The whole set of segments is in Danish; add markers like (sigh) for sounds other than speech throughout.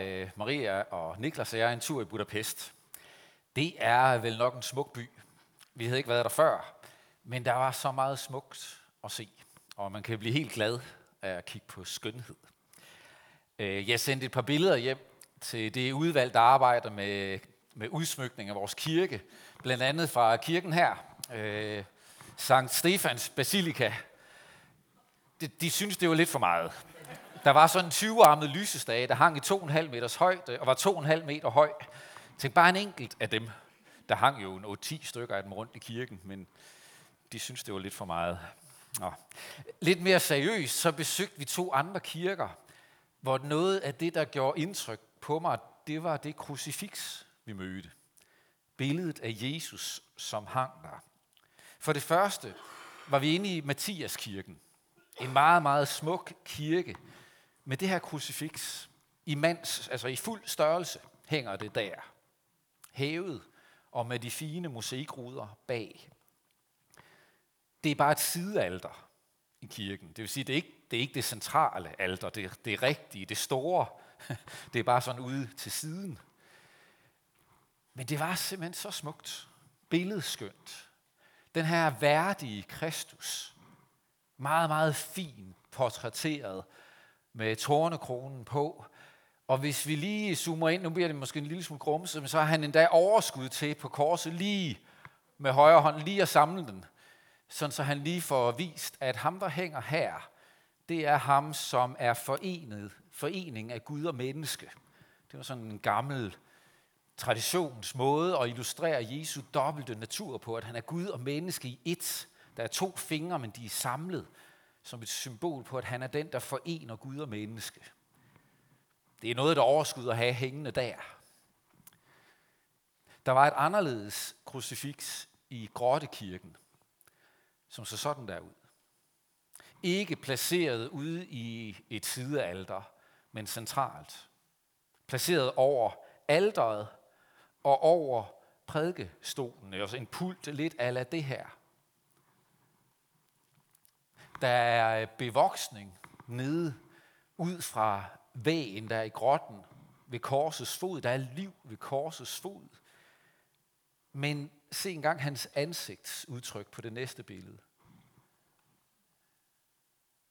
øh, Maria og Niklas og jeg en tur i Budapest. Det er vel nok en smuk by. Vi havde ikke været der før, men der var så meget smukt at se, og man kan blive helt glad af at kigge på skønhed. Øh, jeg sendte et par billeder hjem til det udvalg, der arbejder med, med udsmykning af vores kirke, blandt andet fra kirken her, øh, Sankt Stefans Basilika. De, de synes, det var lidt for meget. Der var sådan en 20-armet lysestage, der hang i 2,5 meters højde og var 2,5 meter høj. Tænk bare en enkelt af dem. Der hang jo en 8-10 stykker af dem rundt i kirken, men de syntes, det var lidt for meget. Nå. Lidt mere seriøst, så besøgte vi to andre kirker, hvor noget af det, der gjorde indtryk på mig, det var det krucifiks, vi mødte. Billedet af Jesus, som hang der. For det første var vi inde i Mathiaskirken. En meget, meget smuk kirke med det her krucifix, I mands, altså i fuld størrelse, hænger det der. Hævet og med de fine mosaikruder bag. Det er bare et sidealter i kirken. Det vil sige, det er ikke det, er ikke det centrale alter, det, det rigtige, det store. (laughs) Det er bare sådan ude til siden. Men det var simpelthen så smukt. Billedskønt. Den her værdige Kristus. Meget, meget fin portrætteret med tårnekronen på. Og hvis vi lige zoomer ind, nu bliver det måske en lille smule grumset, men så har han endda overskud til på korset lige med højre hånd, lige at samle den. Sådan så han lige får vist, at ham, der hænger her, det er ham, som er forenet, forening af Gud og menneske. Det var sådan en gammel traditionsmåde at illustrere Jesu dobbelte natur på, at han er Gud og menneske i ét. Der er to fingre, men de er samlet som et symbol på, at han er den, der forener Gud og menneske. Det er noget, der overskud at have hængende der. Der var et anderledes krucifiks i Grottekirken, som så sådan der ud. Ikke placeret ude i et sidealter, men centralt. Placeret over alderet og over prædikestolen, altså en pult lidt ala det her. Der er øh, bevoksning nede ud fra vægen, der er i grotten ved korsets fod. Der er liv ved korsets fod. Men se engang hans ansigtsudtryk på det næste billede.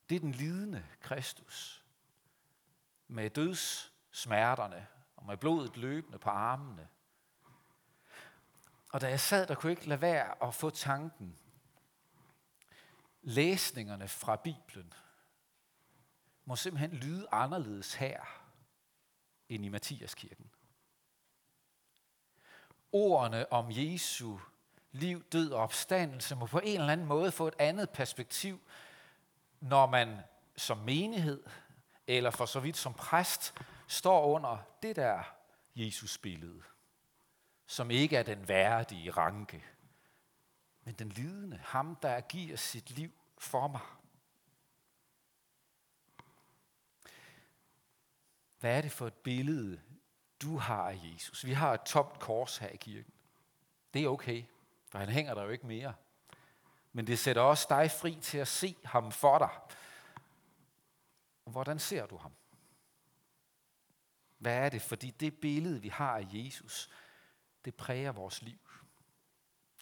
Det er den lidende Kristus med dødssmerterne og med blodet løbende på armene. Og da jeg sad, der kunne jeg ikke lade være at få tanken, læsningerne fra Bibelen må simpelthen lyde anderledes her end i Mathiaskirken. Ordene om Jesu liv, død og opstandelse må på en eller anden måde få et andet perspektiv, når man som menighed, eller for så vidt som præst, står under det der Jesus-billede, som ikke er den værdige ranke, men den lidende, ham der giver sit liv for mig. Hvad er det for et billede, du har af Jesus? Vi har et tomt kors her i kirken. Det er okay, for han hænger der jo ikke mere. Men det sætter også dig fri til at se ham for dig. Hvordan ser du ham? Hvad er det? Fordi det billede, vi har af Jesus, det præger vores liv.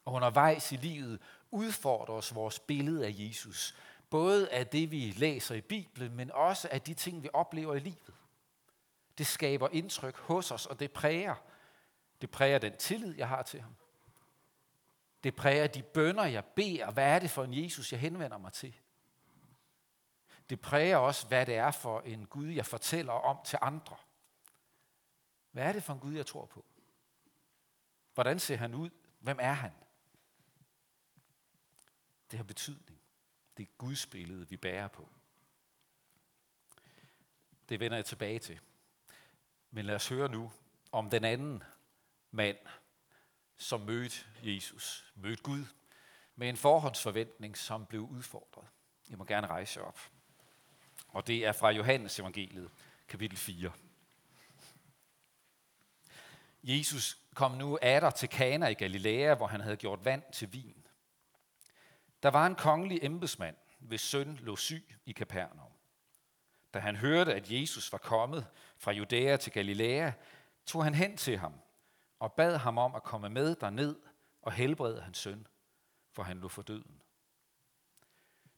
Og undervejs i livet udfordrer os vores billede af Jesus. Både af det, vi læser i Bibelen, men også af de ting, vi oplever i livet. Det skaber indtryk hos os, og det præger. Det præger den tillid, jeg har til ham. Det præger de bønder, jeg beder. Hvad er det for en Jesus, jeg henvender mig til? Det præger også, hvad det er for en Gud, jeg fortæller om til andre. Hvad er det for en Gud, jeg tror på? Hvordan ser han ud? Hvem er han? Det har betydning. Det er Guds billede, vi bærer på. Det vender jeg tilbage til. Men lad os høre nu om den anden mand, som mødte Jesus, mødte Gud, med en forhåndsforventning, som blev udfordret. Jeg må gerne rejse op. Og det er fra Johannes evangeliet, kapitel 4. Jesus kom nu atter til Kana i Galilea, hvor han havde gjort vand til vin. Der var en kongelig embedsmand, hvis søn lå syg i Kapernaum. Da han hørte, at Jesus var kommet fra Judæa til Galilea, tog han hen til ham og bad ham om at komme med derned og helbrede hans søn, for han lå for døden.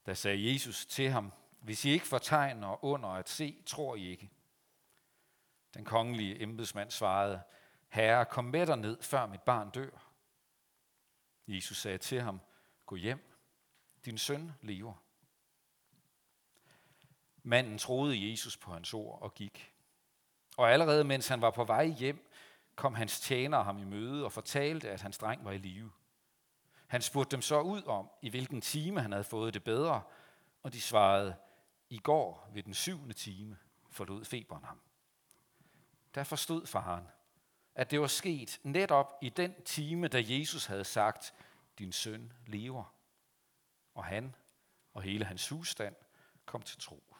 Da sagde Jesus til ham, hvis I ikke får tegn og under at se, tror I ikke. Den kongelige embedsmand svarede, Herre, kom med dig ned, før mit barn dør. Jesus sagde til ham, gå hjem, din søn lever. Manden troede Jesus på hans ord og gik. Og allerede mens han var på vej hjem, kom hans tjener ham i møde og fortalte, at hans dreng var i live. Han spurgte dem så ud om, i hvilken time han havde fået det bedre, og de svarede, i går ved den syvende time forlod feberen ham. Der forstod faren, at det var sket netop i den time, da Jesus havde sagt, din søn lever. Og han og hele hans husstand kom til tro.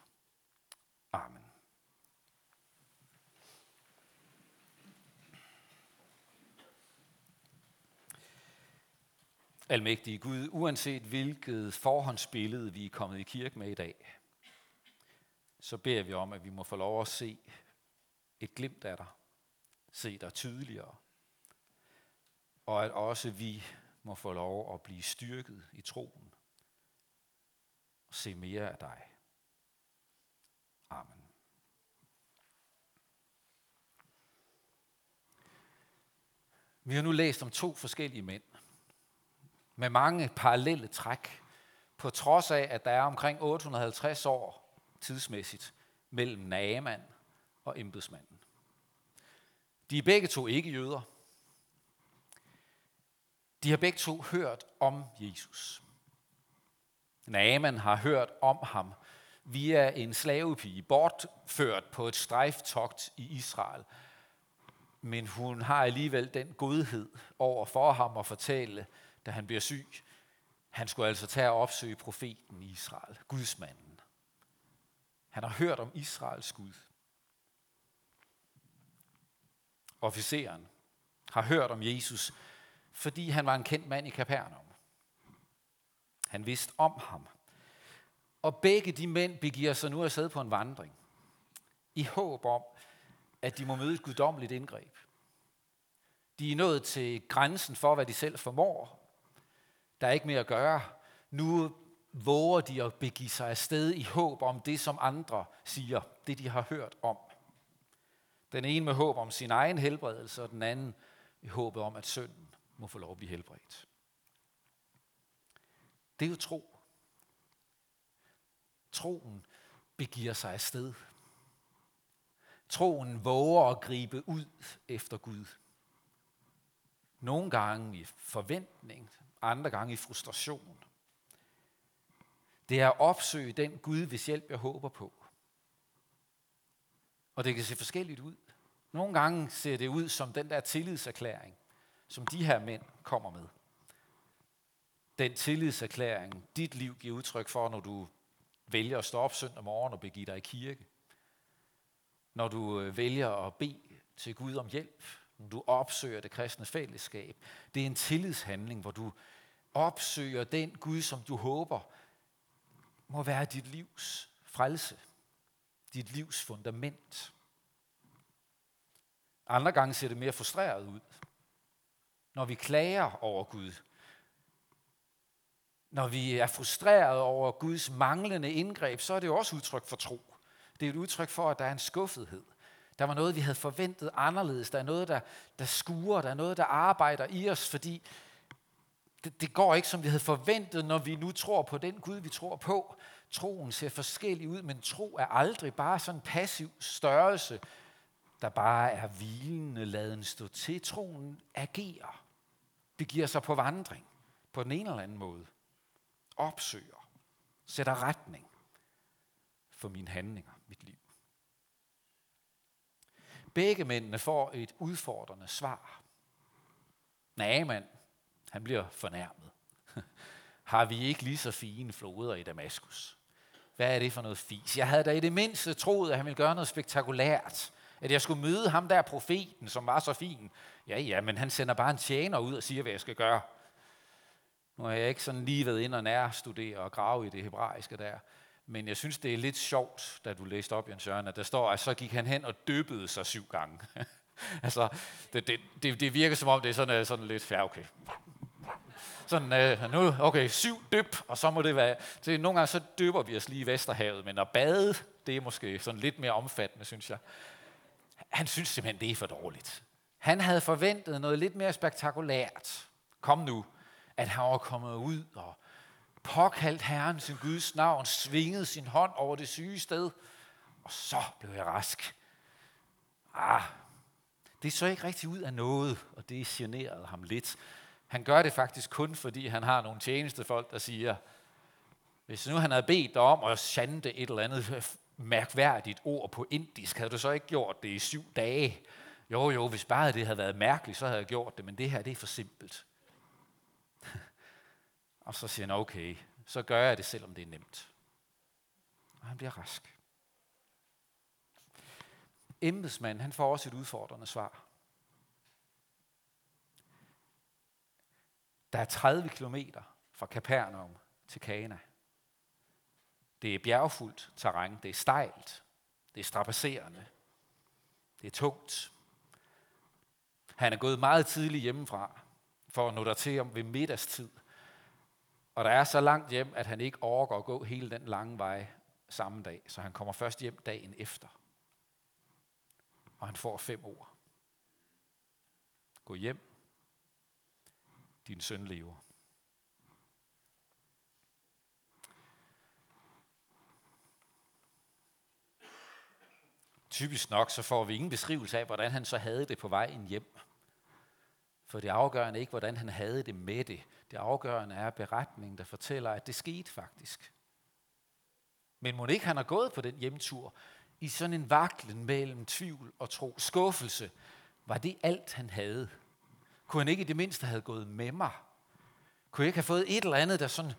Amen. Almægtige Gud, uanset hvilket forhåndsbillede vi er kommet i kirke med i dag, så beder vi om, at vi må få lov at se et glimt af dig, se dig tydeligere, og at også vi må få lov at blive styrket i troen og se mere af dig. Amen. Vi har nu læst om to forskellige mænd med mange parallelle træk, på trods af, at der er omkring 850 år tidsmæssigt mellem Naaman og embedsmanden. De er begge to ikke jøder. De har begge to hørt om Jesus. Naaman har hørt om ham via en slavepige, bortført på et strejftogt i Israel. Men hun har alligevel den godhed over for ham at fortælle, da han bliver syg. Han skulle altså tage og opsøge profeten i Israel, gudsmanden. Han har hørt om Israels Gud. Officeren har hørt om Jesus, fordi han var en kendt mand i Kapernaum. Han vidste om ham. Og begge de mænd begiver sig nu sidde på en vandring, i håb om, at de må møde et guddommeligt indgreb. De er nået til grænsen for, hvad de selv formår. Der er ikke mere at gøre. Nu våger de at begive sig afsted i håb om det, som andre siger, det de har hørt om. Den ene med håb om sin egen helbredelse, og den anden i håbet om, at synden må få lov at blive helbredt. Det er jo tro. Troen begiver sig afsted. Troen våger at gribe ud efter Gud. Nogle gange i forventning, andre gange i frustration. Det er at opsøge den Gud, hvis hjælp jeg håber på. Og det kan se forskelligt ud. Nogle gange ser det ud som den der tillidserklæring, som de her mænd kommer med. Den tillidserklæring, dit liv giver udtryk for, når du vælger at stå op søndag morgen og begive dig i kirke. Når du øh, vælger at bede til Gud om hjælp. Når du opsøger det kristne fællesskab. Det er en tillidshandling, hvor du opsøger den Gud, som du håber må være dit livs frelse. Dit livs fundament. Andre gange ser det mere frustreret ud. Når vi klager over Gud. Når vi er frustreret over Guds manglende indgreb, så er det jo også udtryk for tro. Det er et udtryk for, at der er en skuffethed. Der var noget, vi havde forventet anderledes. Der er noget, der, der skuer. Der er noget, der arbejder i os, fordi det, det går ikke, som vi havde forventet, når vi nu tror på den Gud, vi tror på. Troen ser forskellig ud, men tro er aldrig bare sådan en passiv størrelse, der bare er hvilende, laden stå til. Troen agerer. Det giver sig på vandring på den ene eller anden måde. Opsøger. Sætter retning for mine handlinger, mit liv. Begge mændene får et udfordrende svar. Naaman, han bliver fornærmet. (laughs) Har vi ikke lige så fine floder i Damaskus? Hvad er det for noget fis? Jeg havde da i det mindste troet, at han ville gøre noget spektakulært. At jeg skulle møde ham der profeten, som var så fin. Ja, ja, men han sender bare en tjener ud og siger, hvad jeg skal gøre. Nu har jeg ikke sådan lige været ind og nærstudere og grave i det hebraiske der. Men jeg synes, det er lidt sjovt, da du læste op, Jens Jørgen, at der står, at så gik han hen og døbede sig syv gange. (laughs) altså, det, det, det, det virker som om, det er sådan, øh, sådan lidt, ja okay. Sådan, øh, nu, okay, syv dyb, og så må det være, det, nogle gange så dyber vi os lige i Vesterhavet, men at bade, det er måske sådan lidt mere omfattende, synes jeg. Han synes simpelthen, det er for dårligt. Han havde forventet noget lidt mere spektakulært. Kom nu, at han var kommet ud og påkaldt Herren sin Guds navn, svingede sin hånd over det syge sted, og så blev jeg rask. Ah, det så ikke rigtig ud af noget, og det generede ham lidt. Han gør det faktisk kun, fordi han har nogle tjenestefolk, der siger, hvis nu han havde bedt dig om at sande et eller andet mærkværdigt ord på indisk, havde du så ikke gjort det i syv dage? Jo, jo, hvis bare det havde været mærkeligt, så havde jeg gjort det, men det her, det er for simpelt og så siger han, okay, så gør jeg det, selvom det er nemt. Og han bliver rask. Embedsmanden, han får også et udfordrende svar. Der er 30 kilometer fra Capernaum til Kana. Det er bjergfuldt terræn, det er stejlt, det er strapasserende, det er tungt. Han er gået meget tidligt hjemmefra for at nå dertil om ved middagstid. Og der er så langt hjem, at han ikke overgår at gå hele den lange vej samme dag, så han kommer først hjem dagen efter. Og han får fem ord. Gå hjem. Din søn lever. Typisk nok så får vi ingen beskrivelse af, hvordan han så havde det på vejen hjem. For det afgørende er ikke, hvordan han havde det med det. Det afgørende er beretningen, der fortæller, at det skete faktisk. Men må ikke han har gået på den hjemtur i sådan en vaklen mellem tvivl og tro, skuffelse, var det alt han havde? Kunne han ikke i det mindste have gået med mig? Kunne jeg ikke have fået et eller andet, der sådan...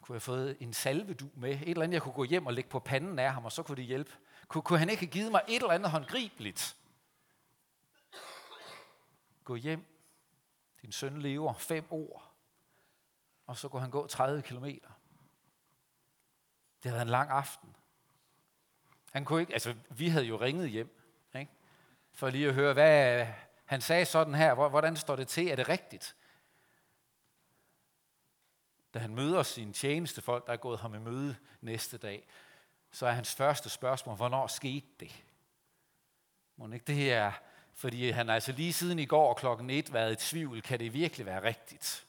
Kunne jeg have fået en salvedu med? Et eller andet, jeg kunne gå hjem og lægge på panden af ham, og så kunne det hjælpe. Kunne, kunne han ikke have givet mig et eller andet håndgribeligt? Gå hjem. Din søn lever. Fem år, Og så kunne han gå 30 kilometer. Det havde været en lang aften. Han kunne ikke, altså vi havde jo ringet hjem, ikke? for lige at høre, hvad han sagde sådan her, hvordan står det til, er det rigtigt? Da han møder sine tjenestefolk, der er gået ham i møde næste dag, så er hans første spørgsmål, hvornår skete det? Må ikke det her fordi han altså lige siden i går klokken et været i tvivl, kan det virkelig være rigtigt?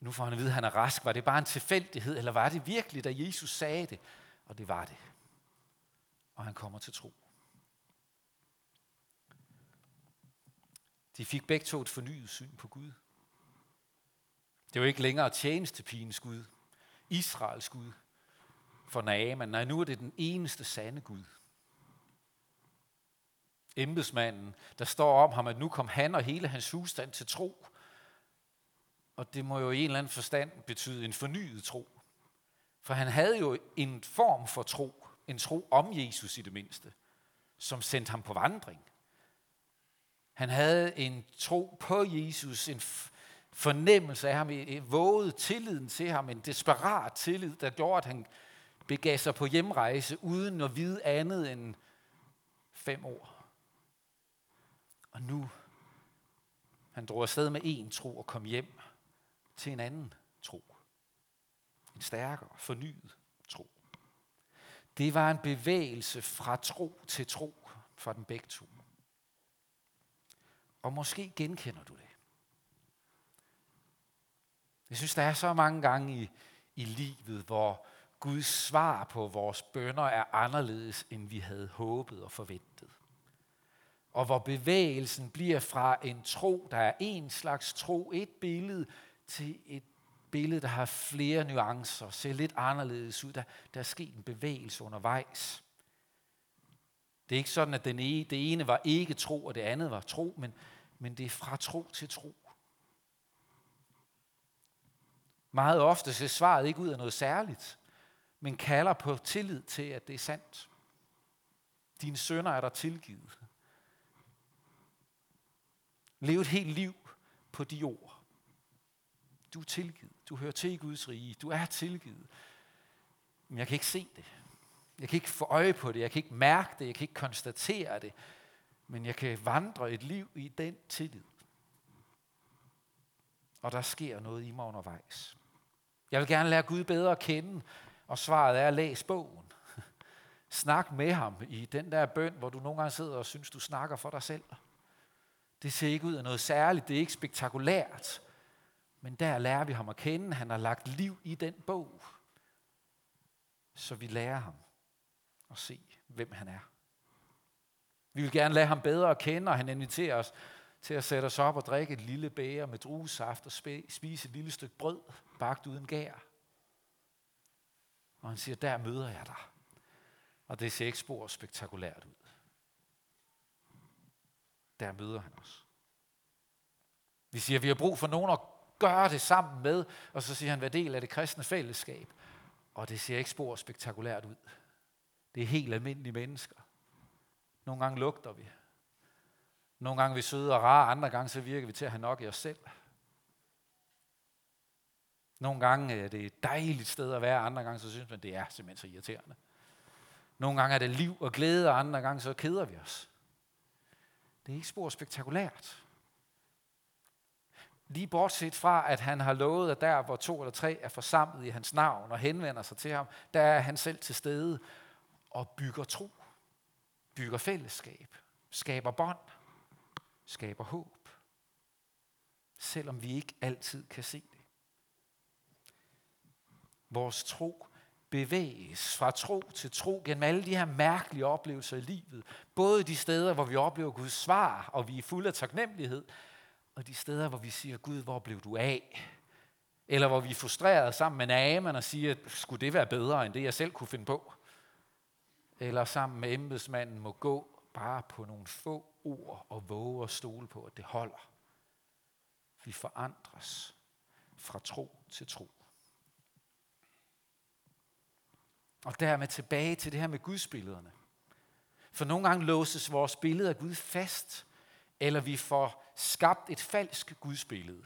Nu får han at vide, at han er rask. Var det bare en tilfældighed, eller var det virkelig, da Jesus sagde det? Og det var det. Og han kommer til tro. De fik begge to et fornyet syn på Gud. Det var ikke længere tjenestepigens Gud, Israels Gud, for Naaman. Nej, nu er det den eneste sande Gud. Embedsmanden, der står om ham, at nu kom han og hele hans husstand til tro. Og det må jo i en eller anden forstand betyde en fornyet tro. For han havde jo en form for tro, en tro om Jesus i det mindste, som sendte ham på vandring. Han havde en tro på Jesus, en fornemmelse af ham, en våget tilliden til ham, en desperat tillid, der gjorde, at han begav sig på hjemrejse uden at vide andet end fem år. Og nu, han drog afsted med en tro og kom hjem til en anden tro. En stærkere, fornyet tro. Det var en bevægelse fra tro til tro for den begge to. Og måske genkender du det. Jeg synes, der er så mange gange i, i livet, hvor Guds svar på vores bønder er anderledes, end vi havde håbet og forventet. Og hvor bevægelsen bliver fra en tro, der er en slags tro, et billede, til et billede, der har flere nuancer, ser lidt anderledes ud. Der, der er sket en bevægelse undervejs. Det er ikke sådan, at den ene, det ene var ikke tro, og det andet var tro, men, men det er fra tro til tro. Meget ofte ser svaret ikke ud af noget særligt, men kalder på tillid til, at det er sandt. Dine sønner er der tilgivet. Leve et helt liv på de ord. Du er tilgivet. Du hører til i Guds rige. Du er tilgivet. Men jeg kan ikke se det. Jeg kan ikke få øje på det, jeg kan ikke mærke det, jeg kan ikke konstatere det, men jeg kan vandre et liv i den tillid. Og der sker noget i mig undervejs. Jeg vil gerne lære Gud bedre at kende, og svaret er, læs bogen. (laughs) Snak med ham i den der bøn, hvor du nogle gange sidder og synes, du snakker for dig selv. Det ser ikke ud af noget særligt, det er ikke spektakulært. Men der lærer vi ham at kende. Han har lagt liv i den bog. Så vi lærer ham at se, hvem han er. Vi vil gerne lade ham bedre at kende, og han inviterer os til at sætte os op og drikke et lille bæger med druesaft og spise et lille stykke brød, bagt uden gær. Og han siger, der møder jeg dig. Og det ser ikke spor spektakulært ud. Der møder han os. Vi siger, at vi har brug for nogen at gøre det sammen med, og så siger han, hvad del af det kristne fællesskab. Og det ser ikke spor spektakulært ud. Det er helt almindelige mennesker. Nogle gange lugter vi. Nogle gange er vi søde og rare, andre gange så virker vi til at have nok i os selv. Nogle gange er det et dejligt sted at være, andre gange så synes man, det er simpelthen så irriterende. Nogle gange er det liv og glæde, og andre gange så keder vi os. Det er ikke spor spektakulært. Lige bortset fra, at han har lovet, at der, hvor to eller tre er forsamlet i hans navn og henvender sig til ham, der er han selv til stede og bygger tro, bygger fællesskab, skaber bånd, skaber håb. Selvom vi ikke altid kan se det. Vores tro bevæges fra tro til tro gennem alle de her mærkelige oplevelser i livet. Både de steder, hvor vi oplever Guds svar, og vi er fulde af taknemmelighed, og de steder, hvor vi siger, Gud, hvor blev du af? Eller hvor vi er frustreret sammen med Naaman og siger, skulle det være bedre, end det jeg selv kunne finde på? Eller sammen med embedsmanden må gå bare på nogle få ord og våge at stole på, at det holder. Vi forandres fra tro til tro. Og dermed tilbage til det her med gudsbillederne. For nogle gange låses vores billede af Gud fast, eller vi får skabt et falsk gudsbillede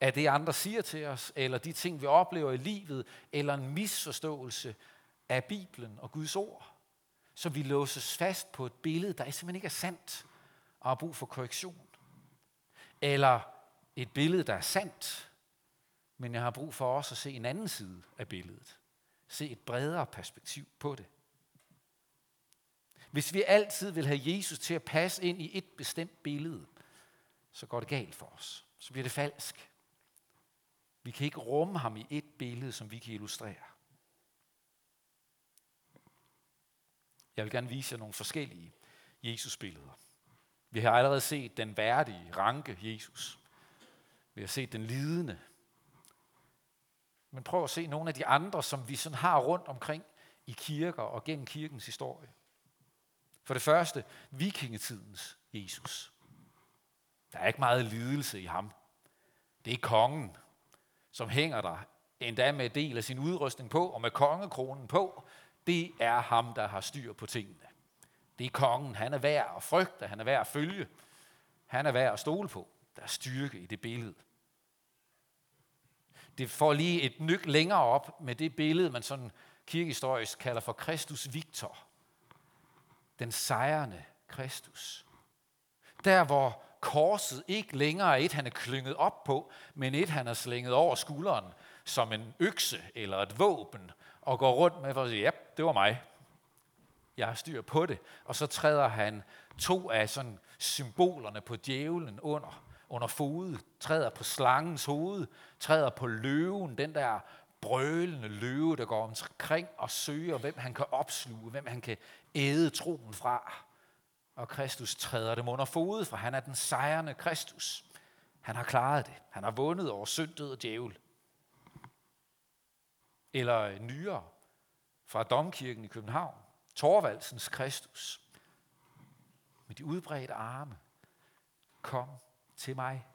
af det, andre siger til os, eller de ting, vi oplever i livet, eller en misforståelse af Bibelen og Guds ord. Så vi låses fast på et billede, der simpelthen ikke er sandt, og har brug for korrektion. Eller et billede, der er sandt, men jeg har brug for også at se en anden side af billedet. Se et bredere perspektiv på det. Hvis vi altid vil have Jesus til at passe ind i et bestemt billede, så går det galt for os. Så bliver det falsk. Vi kan ikke rumme ham i et billede, som vi kan illustrere. Jeg vil gerne vise jer nogle forskellige Jesus-billeder. Vi har allerede set den værdige, ranke Jesus. Vi har set den lidende. Men prøv at se nogle af de andre, som vi sådan har rundt omkring i kirker og gennem kirkens historie. For det første, vikingetidens Jesus. Der er ikke meget lidelse i ham. Det er kongen, som hænger der endda med del af sin udrustning på, og med kongekronen på. Det er ham, der har styr på tingene. Det er kongen. Han er værd at frygte, han er værd at følge. Han er værd at stole på. Der er styrke i det billede. Det får lige et nyk længere op med det billede, man sådan kirkehistorisk kalder for Kristus Victor. Den sejrende Kristus. Der, hvor korset ikke længere er et, han er klynget op på, men et, han er slænget over skulderen som en økse eller et våben, og går rundt med for at sige, ja, det var mig. Jeg har styr på det. Og så træder han to af sådan symbolerne på djævlen under, under fod, træder på slangens hoved, træder på løven, den der brølende løve, der går omkring og søger, hvem han kan opsluge, hvem han kan æde troen fra og Kristus træder dem under fod, for han er den sejrende Kristus. Han har klaret det. Han har vundet over synd, og djævel. Eller nyere fra Domkirken i København. Torvaldsens Kristus. Med de udbredte arme. Kom til mig.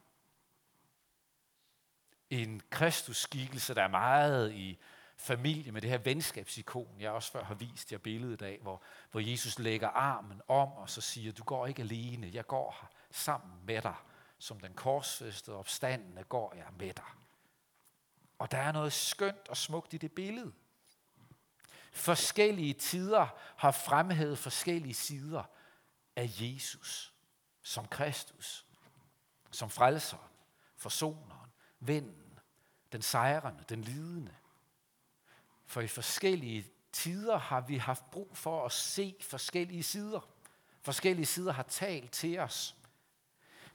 En kristusskikkelse, der er meget i familie med det her venskabsikon, jeg også før har vist jer billedet af, hvor, hvor Jesus lægger armen om og så siger, du går ikke alene, jeg går her sammen med dig. Som den korsfæstede opstandende går jeg med dig. Og der er noget skønt og smukt i det billede. Forskellige tider har fremhævet forskellige sider af Jesus som Kristus, som frelseren, forsoneren, vennen, den sejrende, den lidende. For i forskellige tider har vi haft brug for at se forskellige sider. Forskellige sider har talt til os.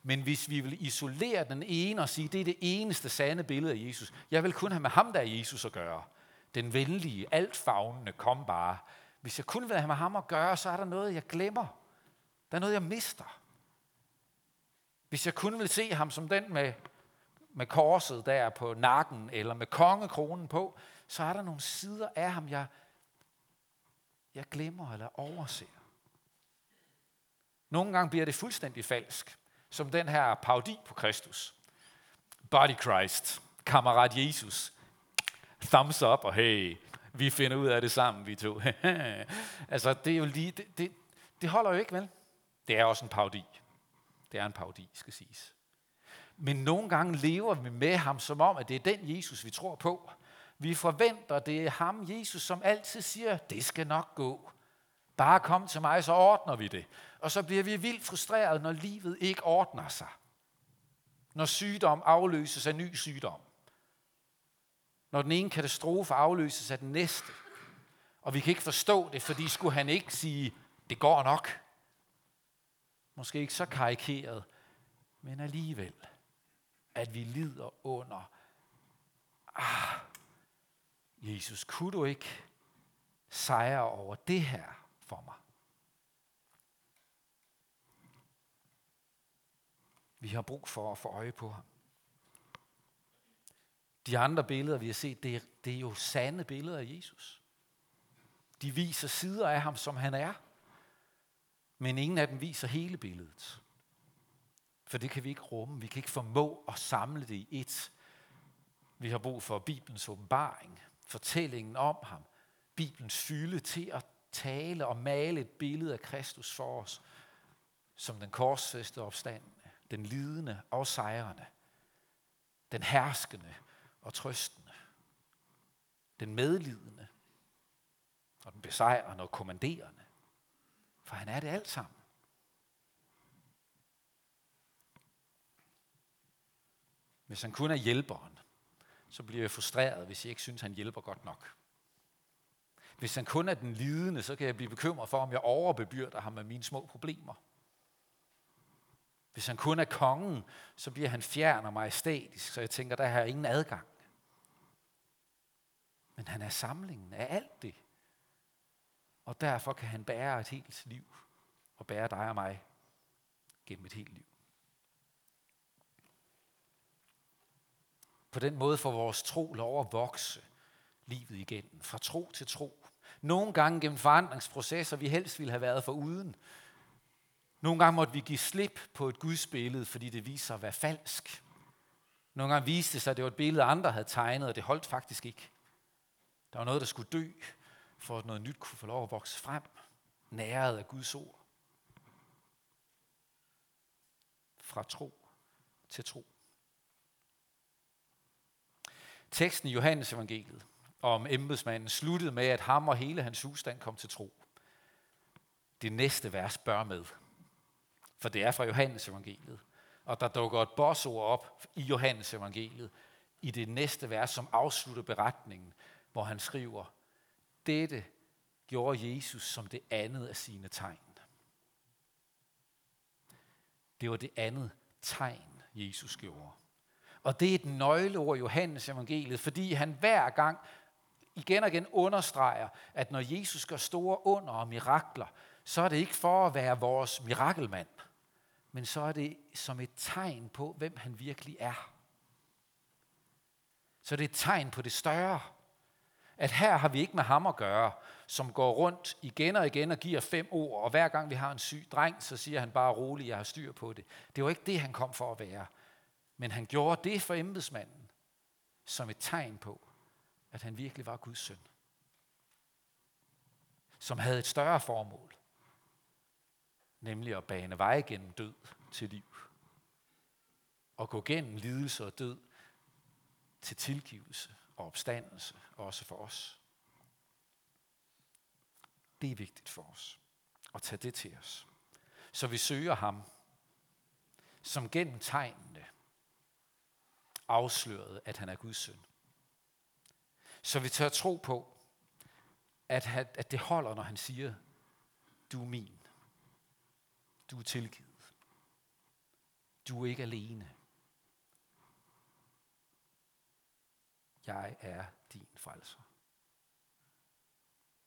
Men hvis vi vil isolere den ene og sige, det er det eneste sande billede af Jesus, jeg vil kun have med ham, der er Jesus at gøre. Den venlige, altfavnende, kom bare. Hvis jeg kun vil have med ham at gøre, så er der noget, jeg glemmer. Der er noget, jeg mister. Hvis jeg kun vil se ham som den med, med korset der på nakken, eller med kongekronen på, så er der nogle sider af ham, jeg, jeg glemmer eller overser. Nogle gange bliver det fuldstændig falsk, som den her parodi på Kristus. Body Christ, kammerat Jesus, thumbs up, og hey, vi finder ud af det sammen, vi to. (laughs) altså, det er jo lige, det, det, det holder jo ikke, vel? Det er også en parodi. Det er en parodi, skal siges. Men nogle gange lever vi med ham, som om, at det er den Jesus, vi tror på. Vi forventer, det er ham, Jesus, som altid siger, det skal nok gå. Bare kom til mig, så ordner vi det. Og så bliver vi vildt frustreret, når livet ikke ordner sig. Når sygdom afløses af ny sygdom. Når den ene katastrofe afløses af den næste. Og vi kan ikke forstå det, fordi skulle han ikke sige, det går nok. Måske ikke så karikeret, men alligevel, at vi lider under, ah, Jesus, kunne du ikke sejre over det her for mig? Vi har brug for at få øje på ham. De andre billeder, vi har set, det er, det er jo sande billeder af Jesus. De viser sider af ham, som han er. Men ingen af dem viser hele billedet. For det kan vi ikke rumme. Vi kan ikke formå at samle det i et. Vi har brug for Bibelens åbenbaring, fortællingen om ham, Bibelens fylde til at tale og male et billede af Kristus for os, som den korsfæstede opstandende, den lidende og sejrende, den herskende og trøstende, den medlidende og den besejrende og kommanderende. For han er det alt sammen. Hvis han kun er hjælperen, så bliver jeg frustreret, hvis jeg ikke synes, han hjælper godt nok. Hvis han kun er den lidende, så kan jeg blive bekymret for, om jeg overbebyrder ham med mine små problemer. Hvis han kun er kongen, så bliver han fjern og majestætisk, så jeg tænker, der har jeg ingen adgang. Men han er samlingen af alt det. Og derfor kan han bære et helt liv, og bære dig og mig gennem et helt liv. På den måde får vores tro lov at vokse livet igennem, fra tro til tro. Nogle gange gennem forandringsprocesser, vi helst ville have været for uden. Nogle gange måtte vi give slip på et gudsbillede, fordi det viser sig at være falsk. Nogle gange viste det sig, at det var et billede, andre havde tegnet, og det holdt faktisk ikke. Der var noget, der skulle dø, for at noget nyt kunne få lov at vokse frem, næret af Guds ord. Fra tro til tro. Teksten i Johannes evangeliet om embedsmanden sluttede med, at ham og hele hans husstand kom til tro. Det næste vers bør med, for det er fra Johannes evangeliet. Og der dukker et bossord op i Johannes evangeliet i det næste vers, som afslutter beretningen, hvor han skriver, dette gjorde Jesus som det andet af sine tegn. Det var det andet tegn, Jesus gjorde. Og det er et nøgleord i Johannes evangeliet, fordi han hver gang igen og igen understreger, at når Jesus gør store under og mirakler, så er det ikke for at være vores mirakelmand, men så er det som et tegn på, hvem han virkelig er. Så det er et tegn på det større. At her har vi ikke med ham at gøre, som går rundt igen og igen og giver fem ord, og hver gang vi har en syg dreng, så siger han bare roligt, jeg har styr på det. Det var ikke det, han kom for at være. Men han gjorde det for embedsmanden som et tegn på, at han virkelig var Guds søn. Som havde et større formål, nemlig at bane vej gennem død til liv. Og gå gennem lidelse og død til tilgivelse og opstandelse, også for os. Det er vigtigt for os at tage det til os. Så vi søger ham, som gennem tegnene afslørede, at han er Guds søn. Så vi tør tro på, at, at det holder, når han siger, du er min. Du er tilgivet. Du er ikke alene. Jeg er din frelser.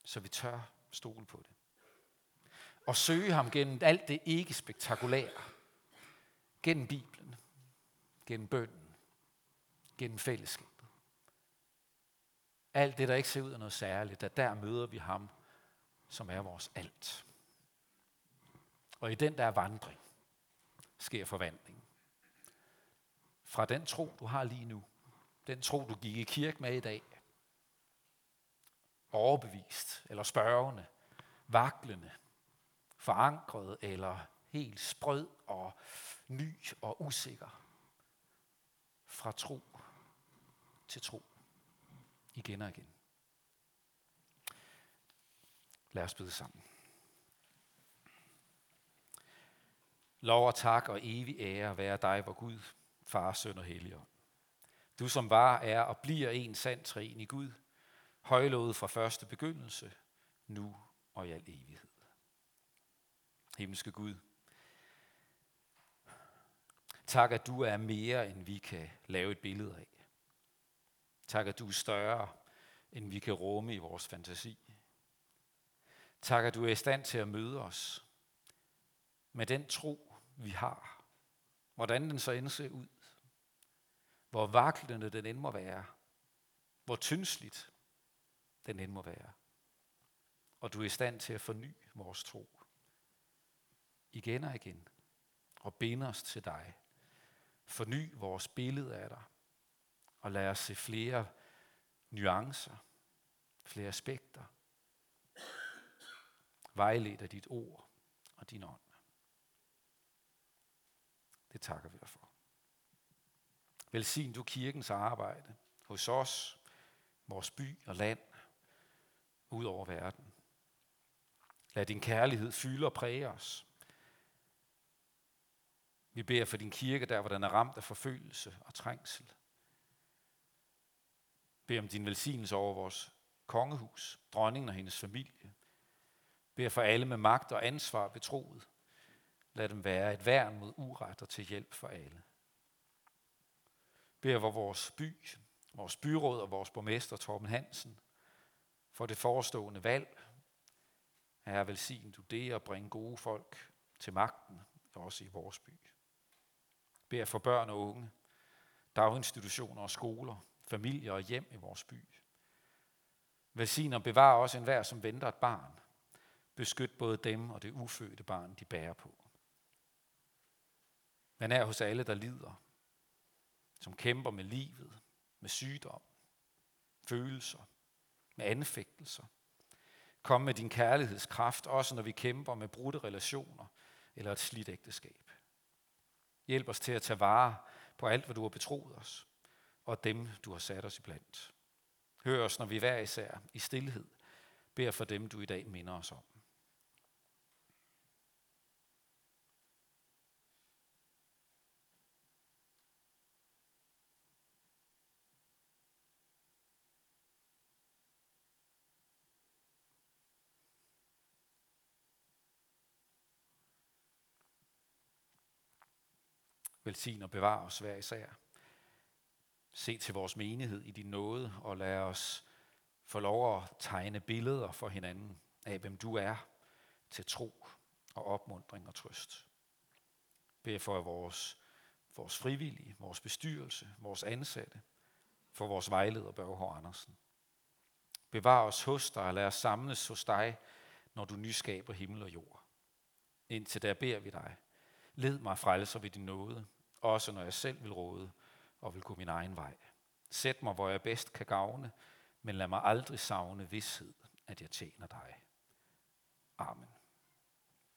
Så vi tør stole på det. Og søge ham gennem alt det ikke spektakulære. Gennem Bibelen. Gennem bønden. Gennem fællesskabet. Alt det, der ikke ser ud af noget særligt, at der møder vi ham, som er vores alt. Og i den der vandring sker forvandling. Fra den tro, du har lige nu, den tro, du gik i kirke med i dag, overbevist eller spørgende, vaklende, forankret eller helt sprød og ny og usikker. Fra tro til tro. Igen og igen. Lad os bede sammen. Lov og tak og evig ære være dig, vor Gud, Far, Søn og Helligånd. Du som var, er og bliver en sand træen i Gud, højlovet fra første begyndelse, nu og i al evighed. Himmelske Gud, tak at du er mere, end vi kan lave et billede af. Tak at du er større, end vi kan rumme i vores fantasi. Tak at du er i stand til at møde os med den tro, vi har. Hvordan den så end ser ud. Hvor vaklende den end må være. Hvor tyndsligt den end må være. Og du er i stand til at forny vores tro. Igen og igen. Og binde os til dig. Forny vores billede af dig. Og lad os se flere nuancer. Flere aspekter. Vejled af dit ord og din ånd. Det takker vi dig for. Velsign du kirkens arbejde hos os, vores by og land, ud over verden. Lad din kærlighed fylde og præge os. Vi beder for din kirke, der hvor den er ramt af forfølgelse og trængsel. Bed om din velsignelse over vores kongehus, dronningen og hendes familie. Bed for alle med magt og ansvar betroet. Lad dem være et værn mod uret og til hjælp for alle. Bed for vores by, vores byråd og vores borgmester Torben Hansen, for det forestående valg. Herre, velsign du det og bring gode folk til magten, også i vores by. Bær for børn og unge, daginstitutioner og skoler, familier og hjem i vores by. Velsign og bevar også enhver, som venter et barn. Beskyt både dem og det ufødte barn, de bærer på. Men er hos alle, der lider, som kæmper med livet, med sygdom, følelser, med anfægtelser. Kom med din kærlighedskraft, også når vi kæmper med brudte relationer eller et slidt ægteskab. Hjælp os til at tage vare på alt, hvad du har betroet os, og dem, du har sat os iblandt. Hør os, når vi hver især i stillhed beder for dem, du i dag minder os om. Velsign og bevar os hver især. Se til vores menighed i din nåde, og lad os få lov at tegne billeder for hinanden af, hvem du er, til tro og opmundring og trøst. Bed for vores, vores frivillige, vores bestyrelse, vores ansatte, for vores vejleder Børge Andersen. Bevar os hos dig og lad os samles hos dig, når du nyskaber himmel og jord. Indtil der beder vi dig, led mig frelser ved din nåde, også når jeg selv vil råde og vil gå min egen vej. Sæt mig, hvor jeg bedst kan gavne, men lad mig aldrig savne vidshed, at jeg tjener dig. Amen.